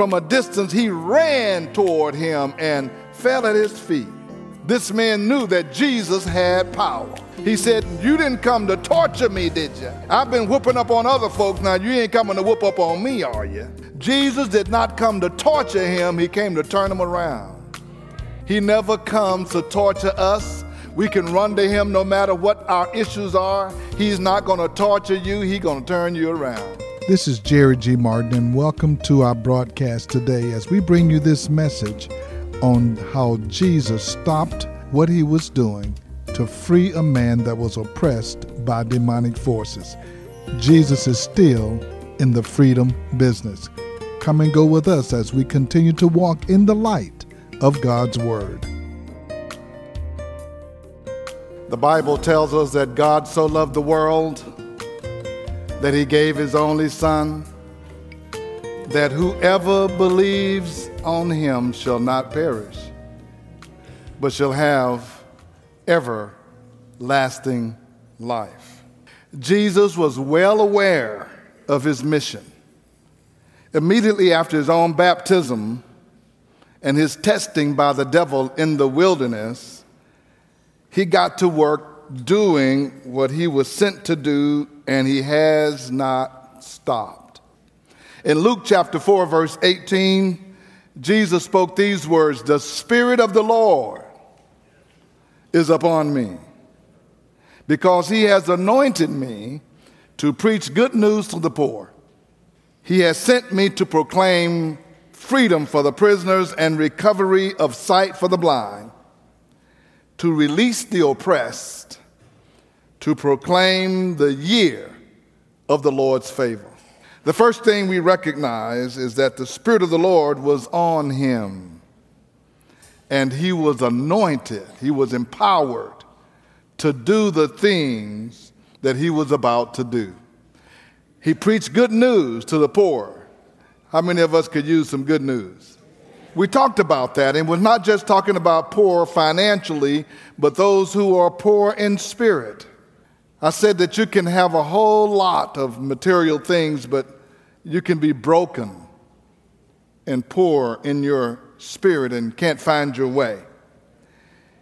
from a distance, he ran toward him and fell at his feet. This man knew that Jesus had power. He said, You didn't come to torture me, did you? I've been whooping up on other folks. Now you ain't coming to whoop up on me, are you? Jesus did not come to torture him, he came to turn him around. He never comes to torture us. We can run to him no matter what our issues are. He's not going to torture you, he's going to turn you around. This is Jerry G. Martin, and welcome to our broadcast today as we bring you this message on how Jesus stopped what he was doing to free a man that was oppressed by demonic forces. Jesus is still in the freedom business. Come and go with us as we continue to walk in the light of God's Word. The Bible tells us that God so loved the world that he gave his only Son, that whoever believes on him shall not perish, but shall have everlasting life. Jesus was well aware of his mission. Immediately after his own baptism and his testing by the devil in the wilderness, he got to work doing what he was sent to do, and he has not stopped. In Luke chapter 4, verse 18, Jesus spoke these words The Spirit of the Lord is upon me, because he has anointed me to preach good news to the poor. He has sent me to proclaim freedom for the prisoners and recovery of sight for the blind, to release the oppressed to proclaim the year of the Lord's favor. The first thing we recognize is that the Spirit of the Lord was on him, and he was anointed, he was empowered to do the things that he was about to do. He preached good news to the poor. How many of us could use some good news? We talked about that, and we're not just talking about poor financially, but those who are poor in spirit. I said that you can have a whole lot of material things, but you can be broken and poor in your spirit and can't find your way.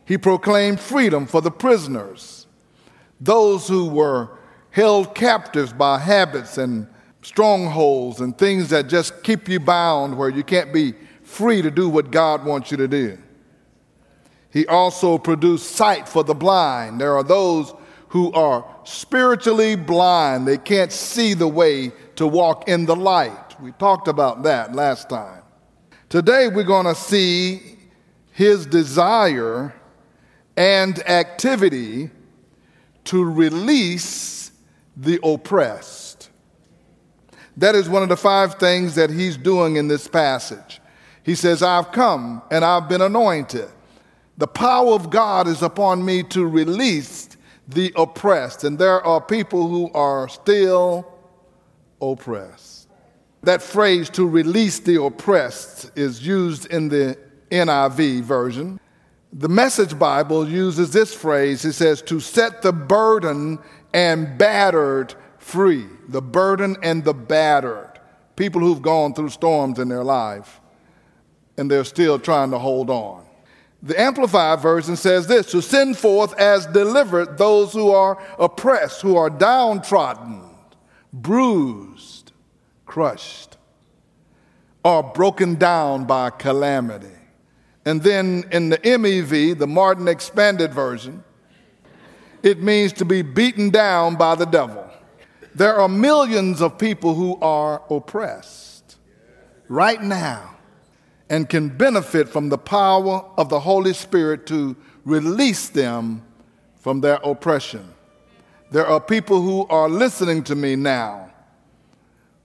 He proclaimed freedom for the prisoners, those who were held captives by habits and strongholds and things that just keep you bound where you can't be free to do what God wants you to do. He also produced sight for the blind. There are those who are spiritually blind. They can't see the way to walk in the light. We talked about that last time. Today we're going to see his desire and activity to release the oppressed. That is one of the five things that he's doing in this passage. He says, I've come and I've been anointed. The power of God is upon me to release the oppressed. And there are people who are still oppressed. That phrase, to release the oppressed, is used in the NIV version. The Message Bible uses this phrase. It says, to set the burden and battered free. The burden and the battered. People who've gone through storms in their life and they're still trying to hold on. The Amplified Version says this to send forth as delivered those who are oppressed, who are downtrodden, bruised, crushed, or broken down by calamity. And then in the MEV, the Martin Expanded Version, it means to be beaten down by the devil. There are millions of people who are oppressed right now and can benefit from the power of the Holy Spirit to release them from their oppression. There are people who are listening to me now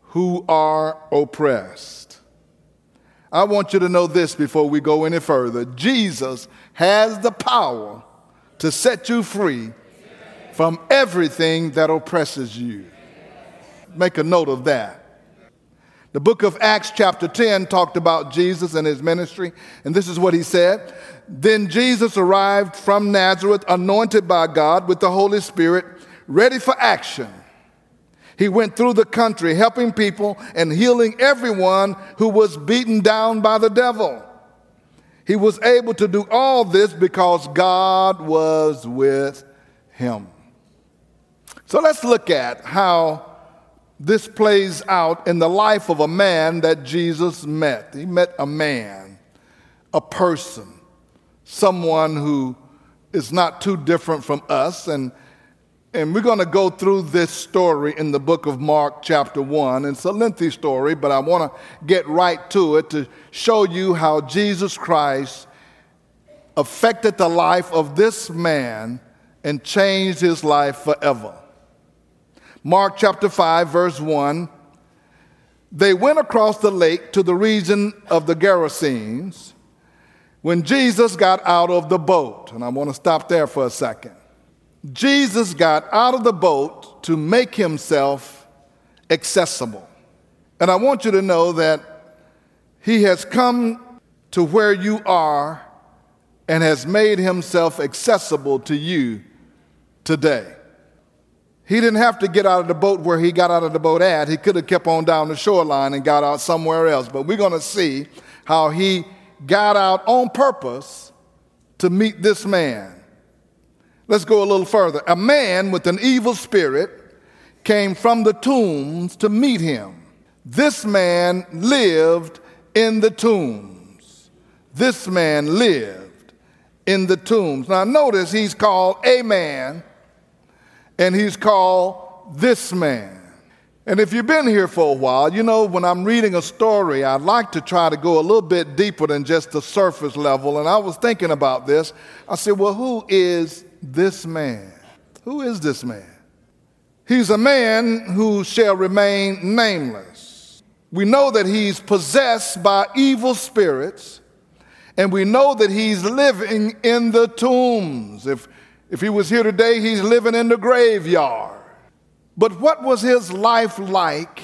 who are oppressed. I want you to know this before we go any further. Jesus has the power to set you free from everything that oppresses you. Make a note of that. The book of Acts, chapter 10, talked about Jesus and his ministry, and this is what he said. Then Jesus arrived from Nazareth, anointed by God with the Holy Spirit, ready for action. He went through the country helping people and healing everyone who was beaten down by the devil. He was able to do all this because God was with him. So let's look at how this plays out in the life of a man that Jesus met. He met a man, a person, someone who is not too different from us. And, and we're going to go through this story in the book of Mark, chapter 1. It's a lengthy story, but I want to get right to it to show you how Jesus Christ affected the life of this man and changed his life forever. Mark chapter 5, verse 1. They went across the lake to the region of the Gerasenes when Jesus got out of the boat, and I want to stop there for a second. Jesus got out of the boat to make himself accessible. And I want you to know that he has come to where you are and has made himself accessible to you today. He didn't have to get out of the boat where he got out of the boat at. He could have kept on down the shoreline and got out somewhere else. But we're going to see how he got out on purpose to meet this man. Let's go a little further. A man with an evil spirit came from the tombs to meet him. This man lived in the tombs. This man lived in the tombs. Now, notice he's called a man and he's called this man. And if you've been here for a while, you know, when I'm reading a story, I like to try to go a little bit deeper than just the surface level. And I was thinking about this. I said, well, who is this man? Who is this man? He's a man who shall remain nameless. We know that he's possessed by evil spirits, and we know that he's living in the tombs. If, if he was here today, he's living in the graveyard. But what was his life like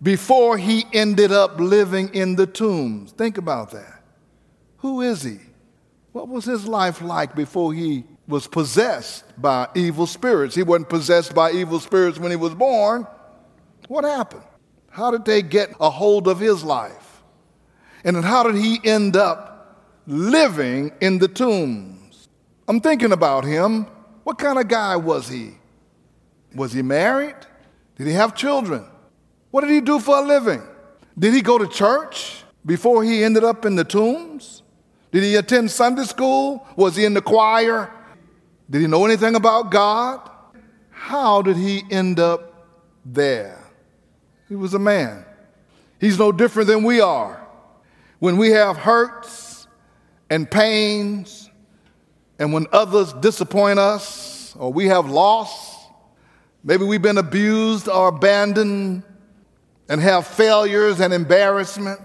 before he ended up living in the tombs? Think about that. Who is he? What was his life like before he was possessed by evil spirits? He wasn't possessed by evil spirits when he was born. What happened? How did they get a hold of his life? And how did he end up living in the tombs? I'm thinking about him. What kind of guy was he? Was he married? Did he have children? What did he do for a living? Did he go to church before he ended up in the tombs? Did he attend Sunday school? Was he in the choir? Did he know anything about God? How did he end up there? He was a man. He's no different than we are. When we have hurts and pains, and when others disappoint us, or we have loss, Maybe we've been abused or abandoned and have failures and embarrassment.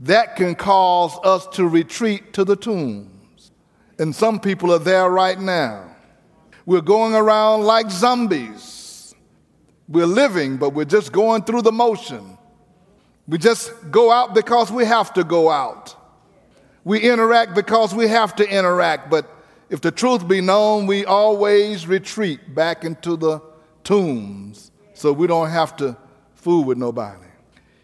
That can cause us to retreat to the tombs. And some people are there right now. We're going around like zombies. We're living, but we're just going through the motion. We just go out because we have to go out. We interact because we have to interact, but if the truth be known, we always retreat back into the tombs so we don't have to fool with nobody.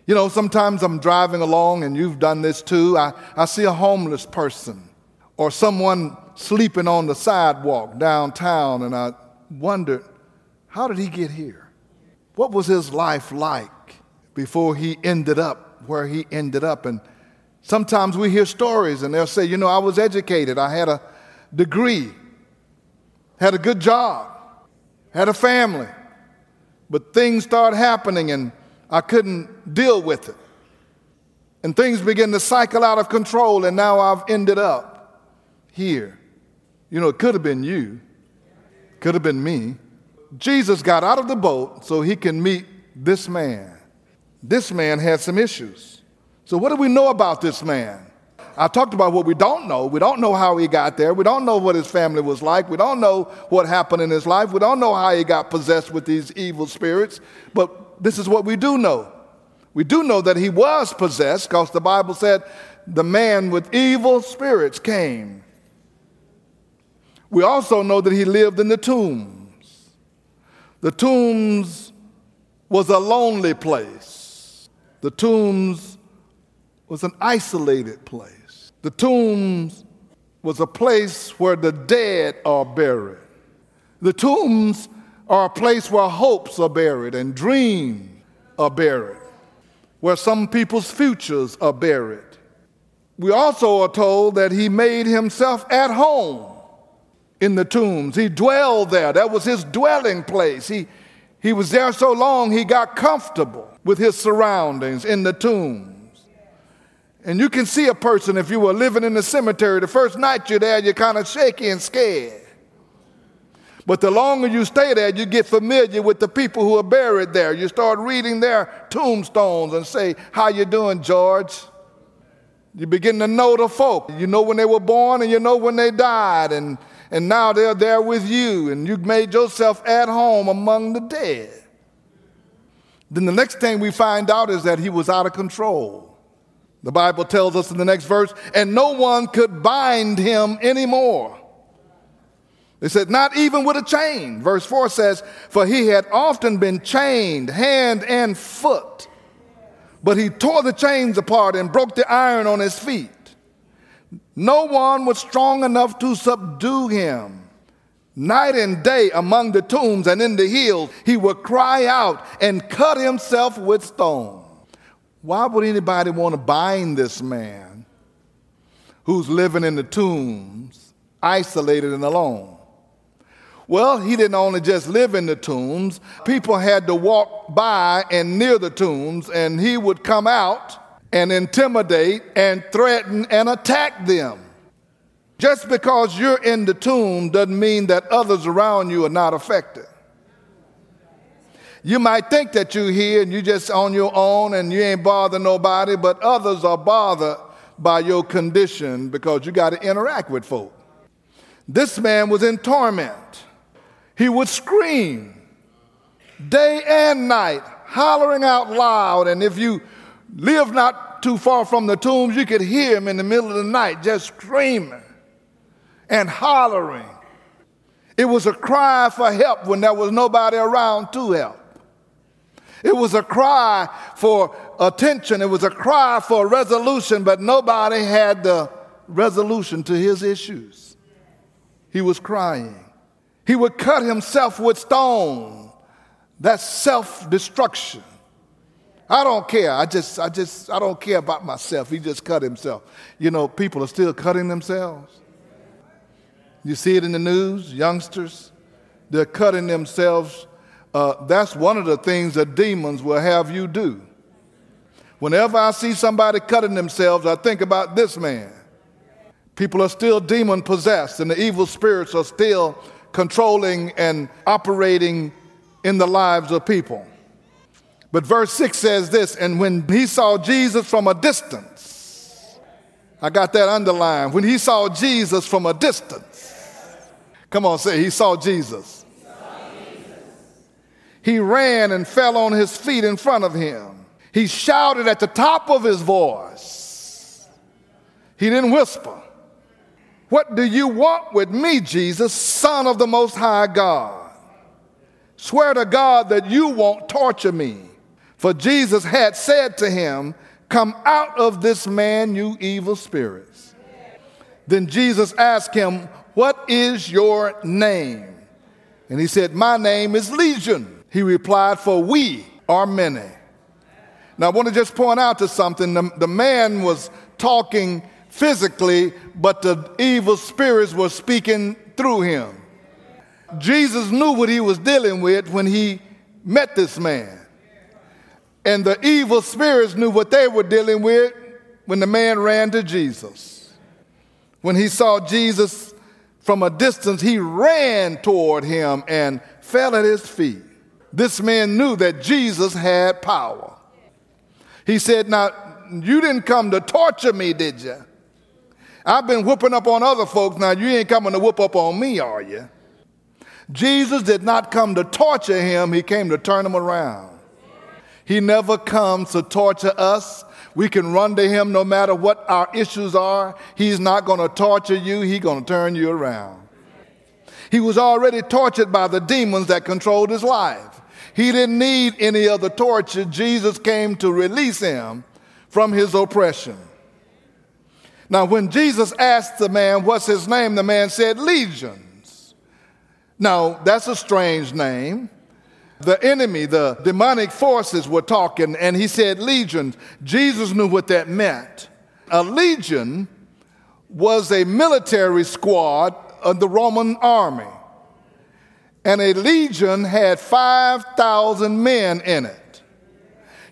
You know, sometimes I'm driving along, and you've done this too. I, I see a homeless person or someone sleeping on the sidewalk downtown, and I wondered, how did he get here? What was his life like before he ended up where he ended up? And sometimes we hear stories, and they'll say, you know, I was educated, I had a degree, had a good job, had a family, but things started happening and I couldn't deal with it. And things begin to cycle out of control, and now I've ended up here. You know, it could have been you, could have been me. Jesus got out of the boat so he can meet this man. This man had some issues. So, what do we know about this man? I talked about what we don't know. We don't know how he got there. We don't know what his family was like. We don't know what happened in his life. We don't know how he got possessed with these evil spirits. But this is what we do know. We do know that he was possessed because the Bible said the man with evil spirits came. We also know that he lived in the tombs. The tombs was a lonely place. The tombs was an isolated place. The tombs was a place where the dead are buried. The tombs are a place where hopes are buried and dreams are buried, where some people's futures are buried. We also are told that he made himself at home in the tombs. He dwelled there. That was his dwelling place. He, he was there so long he got comfortable with his surroundings in the tombs. And you can see a person if you were living in the cemetery, the first night you're there, you're kind of shaky and scared. But the longer you stay there, you get familiar with the people who are buried there. You start reading their tombstones and say, How you doing, George? You begin to know the folk. You know when they were born and you know when they died, and, and now they're there with you, and you've made yourself at home among the dead. Then the next thing we find out is that he was out of control. The Bible tells us in the next verse, and no one could bind him anymore. They said, not even with a chain. Verse 4 says, For he had often been chained hand and foot but he tore the chains apart and broke the iron on his feet. No one was strong enough to subdue him. Night and day among the tombs and in the hills, he would cry out and cut himself with stone. Why would anybody want to bind this man who's living in the tombs, isolated and alone? Well, he didn't only just live in the tombs, people had to walk by and near the tombs, and he would come out and intimidate and threaten and attack them. Just because you're in the tomb doesn't mean that others around you are not affected. You might think that you're here and you're just on your own and you ain't bothering nobody, but others are bothered by your condition because you got to interact with folk. This man was in torment. He would scream day and night, hollering out loud. And if you live not too far from the tombs, you could hear him in the middle of the night just screaming and hollering. It was a cry for help when there was nobody around to help. It was a cry for attention. It was a cry for resolution, but nobody had the resolution to his issues. He was crying. He would cut himself with stone. That's self destruction. I don't care. I just, I just, I don't care about myself. He just cut himself. You know, people are still cutting themselves. You see it in the news, youngsters, they're cutting themselves. Uh, that's one of the things that demons will have you do. Whenever I see somebody cutting themselves, I think about this man. People are still demon possessed, and the evil spirits are still controlling and operating in the lives of people. But verse 6 says this And when he saw Jesus from a distance, I got that underlined. When he saw Jesus from a distance, come on, say, he saw Jesus. He, ran and fell on his feet in front of him. He shouted at the top of his voice. He didn't whisper. What do you want with me, Jesus, Son of the Most High God? Swear to God that you won't torture me. For Jesus had said to him, Come out of this man, you evil spirits. Then Jesus asked him, What is your name? And he said, My name is Legion. He replied, For we are many. Now, I want to just point out to something. The, the man was talking physically, but the evil spirits were speaking through him. Jesus knew what he was dealing with when he met this man. And the evil spirits knew what they were dealing with when the man ran to Jesus. When he saw Jesus from a distance, he ran toward him and fell at his feet. This man knew that Jesus had power. He said, Now, you didn't come to torture me, did you? I've been whooping up on other folks. Now you ain't coming to whoop up on me, are you? Jesus did not come to torture him, he came to turn him around. He never comes to torture us. We can run to him no matter what our issues are. He's not going to torture you, he's going to turn you around. He was already tortured by the demons that controlled his life. He didn't need any other torture. Jesus came to release him from his oppression. Now, when Jesus asked the man, What's his name? the man said, Legions. Now, that's a strange name. The enemy, the demonic forces were talking, and he said legions. Jesus knew what that meant. A legion was a military squad of the Roman army, and a legion had 5,000 men in it.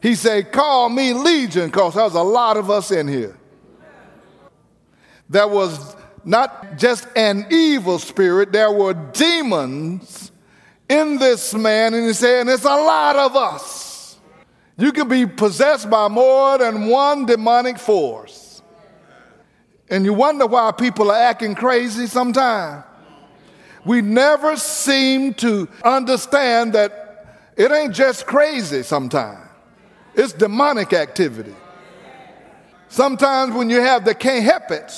He said, Call me legion, because there's a lot of us in here. There was not just an evil spirit, there were demons in this man, and he said, it's a lot of us. You can be possessed by more than one demonic force. And you wonder why people are acting crazy sometimes. We never seem to understand that it ain't just crazy sometimes, it's demonic activity. Sometimes when you have the can't help it,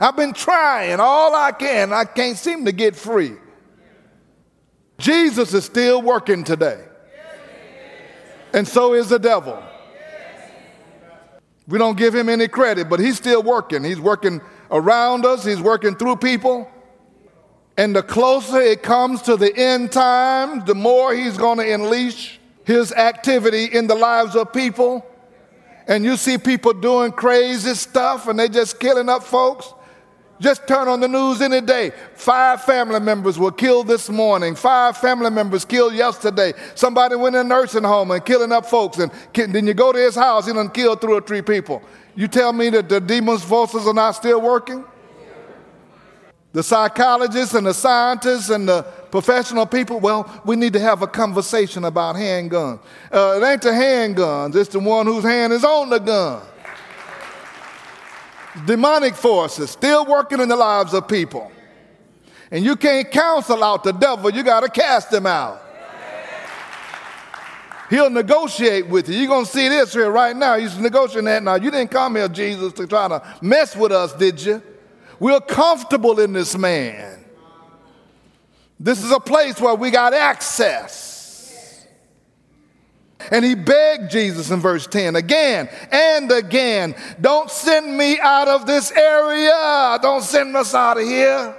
I've been trying all I can, I can't seem to get free. Jesus is still working today. And so is the devil. We don't give him any credit, but he's still working. He's working around us, he's working through people. And the closer it comes to the end times, the more he's going to unleash his activity in the lives of people. And you see people doing crazy stuff and they just killing up folks. Just turn on the news any day. Five family members were killed this morning. Five family members killed yesterday. Somebody went in a nursing home and killing up folks. And then you go to his house, he done killed two or three people. You tell me that the demon's forces are not still working? The psychologists and the scientists and the professional people, well, we need to have a conversation about handguns. Uh, it ain't the handguns, it's the one whose hand is on the gun demonic forces still working in the lives of people. And you can't counsel out the devil, you got to cast him out. He'll negotiate with you. You're going to see this here right now. He's negotiating that now. You didn't come here, Jesus, to try to mess with us, did you? We're comfortable in this man. This is a place where we got access. And he begged Jesus in verse 10 again and again, don't send me out of this area. Don't send us out of here.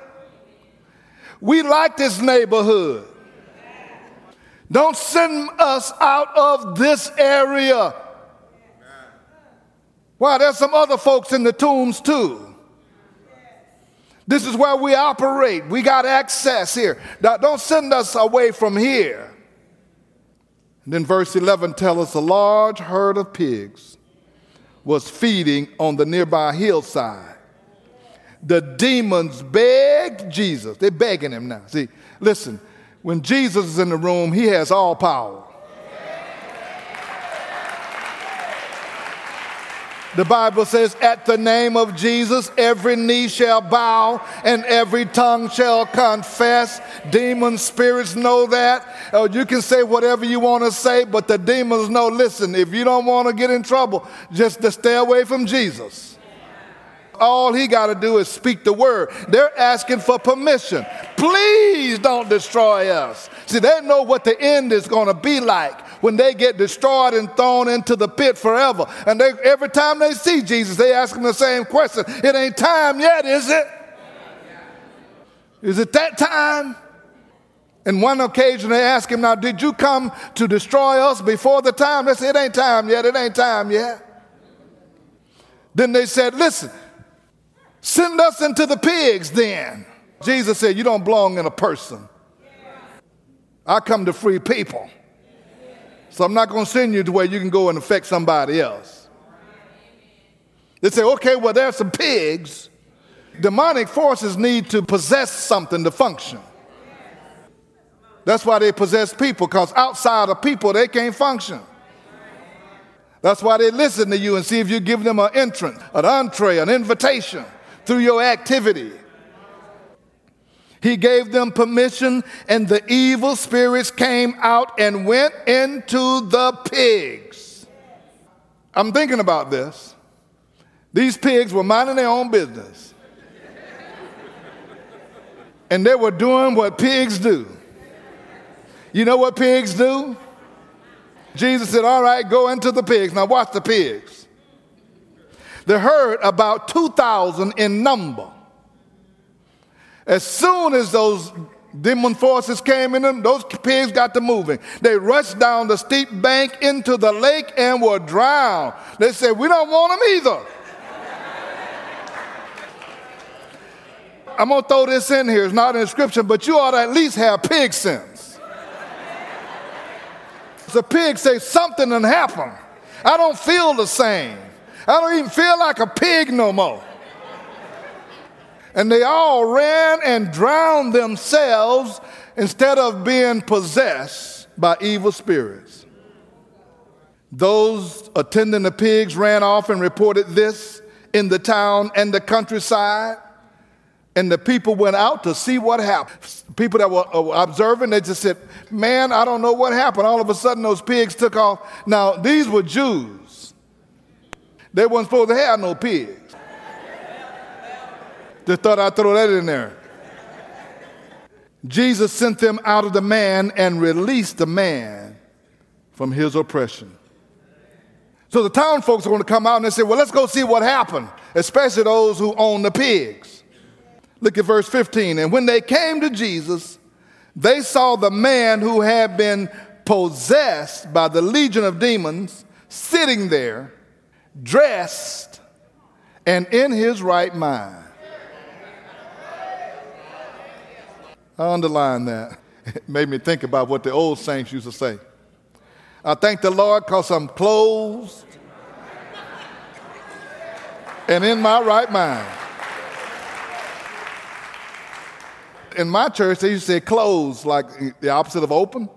We like this neighborhood. Don't send us out of this area. Well, there's some other folks in the tombs too. This is where we operate. We got access here. Don't send us away from here. And then verse 11 tells us a large herd of pigs was feeding on the nearby hillside. The demons begged Jesus. They're begging him now. See, listen, when Jesus is in the room, he has all power. The Bible says, At the name of Jesus, every knee shall bow and every tongue shall confess. Demon spirits know that. Uh, you can say whatever you want to say, but the demons know listen, if you don't want to get in trouble, just to stay away from Jesus. All he got to do is speak the word. They're asking for permission. Please don't destroy us. See, they know what the end is going to be like when they get destroyed and thrown into the pit forever. And they, every time they see Jesus, they ask him the same question It ain't time yet, is it? Is it that time? And one occasion they asked him, Now, did you come to destroy us before the time? They said, It ain't time yet, it ain't time yet. Then they said, Listen, send us into the pigs then. Jesus said, You don't belong in a person. I come to free people. So I'm not going to send you to where you can go and affect somebody else. They say, okay, well, there's some pigs. Demonic forces need to possess something to function. That's why they possess people, because outside of people, they can't function. That's why they listen to you and see if you give them an entrance, an entree, an invitation through your activity. He gave them permission, and the evil spirits came out and went into the pigs. I'm thinking about this. These pigs were minding their own business, and they were doing what pigs do. You know what pigs do? Jesus said, All right, go into the pigs. Now, watch the pigs. The herd, about 2,000 in number. As soon as those demon forces came in them, those pigs got to moving. They rushed down the steep bank into the lake and were drowned. They said, We don't want them either. I'm going to throw this in here. It's not in the scripture, but you ought to at least have pig sense. The pig say something done happened. I don't feel the same. I don't even feel like a pig no more. And they all ran and drowned themselves instead of being possessed by evil spirits. Those attending the pigs ran off and reported this in the town and the countryside. And the people went out to see what happened. People that were uh, observing, they just said, Man, I don't know what happened. All of a sudden, those pigs took off. Now, these were Jews. They weren't supposed to have no pigs. Just thought I'd throw that in there. Jesus sent them out of the man and released the man from his oppression. So the town folks are going to come out and they say, Well, let's go see what happened, especially those who own the pigs. Look at verse 15. And when they came to Jesus, they saw the man who had been possessed by the legion of demons sitting there, dressed and in his right mind. I underline that. It made me think about what the old saints used to say. I thank the Lord because I'm clothed and in my right mind. In my church, they used to say closed, like the opposite of open.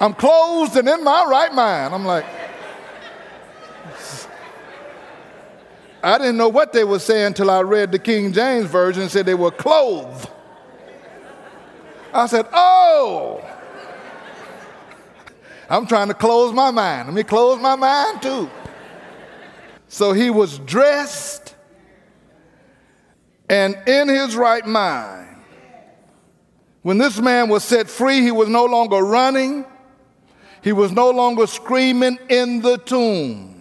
I'm closed and in my right mind. I'm like, I didn't know what they were saying until I read the King James Version and said they were clothed. I said, Oh, I'm trying to close my mind. Let me close my mind too. So he was dressed and in his right mind. When this man was set free, he was no longer running, he was no longer screaming in the tomb.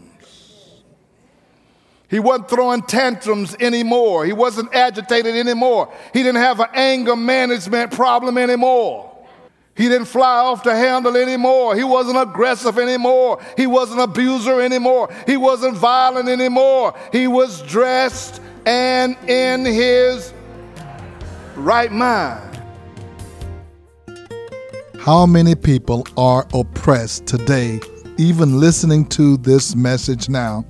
He wasn't throwing tantrums anymore. He wasn't agitated anymore. He didn't have an anger management problem anymore. He didn't fly off the handle anymore. He wasn't aggressive anymore. He wasn't abuser anymore. He wasn't violent anymore. He was dressed and in his right mind. How many people are oppressed today, even listening to this message now?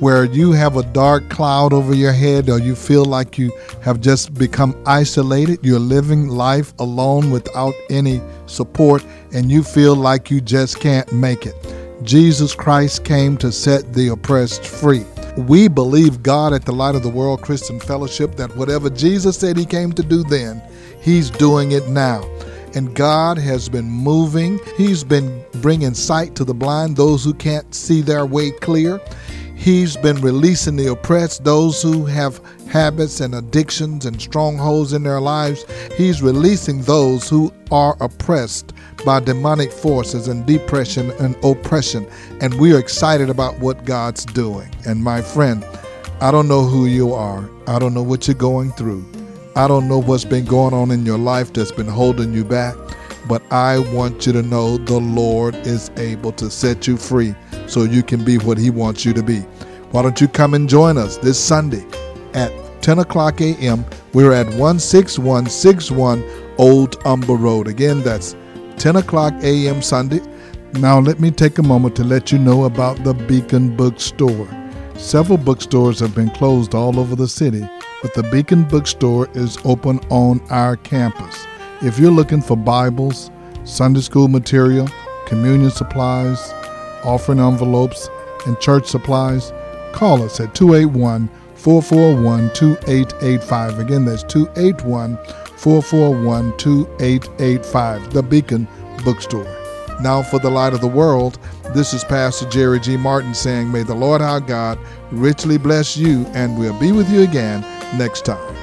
Where you have a dark cloud over your head or you feel like you have just become isolated, you're living life alone without any support, and you feel like you just can't make it. Jesus Christ came to set the oppressed free. We believe God at the Light of the World Christian Fellowship that whatever Jesus said he came to do then, he's doing it now. And God has been moving. He's been bringing sight to the blind, those who can't see their way clear. He's been releasing the oppressed, those who have habits and addictions and strongholds in their lives. He's releasing those who are oppressed by demonic forces and depression and oppression. And we are excited about what God's doing. And my friend, I don't know who you are, I don't know what you're going through. I don't know what's been going on in your life that's been holding you back, but I want you to know the Lord is able to set you free so you can be what He wants you to be. Why don't you come and join us this Sunday at 10 o'clock a.m. We're at 16161 Old Humble Road. Again, that's 10 o'clock a.m. Sunday. Now, let me take a moment to let you know about the Beacon Bookstore. Several bookstores have been closed all over the city, but the Beacon Bookstore is open on our campus. If you're looking for Bibles, Sunday school material, communion supplies, offering envelopes, and church supplies, call us at 281 441 2885. Again, that's 281 441 2885, the Beacon Bookstore. Now, for the light of the world, this is Pastor Jerry G. Martin saying, May the Lord our God richly bless you, and we'll be with you again next time.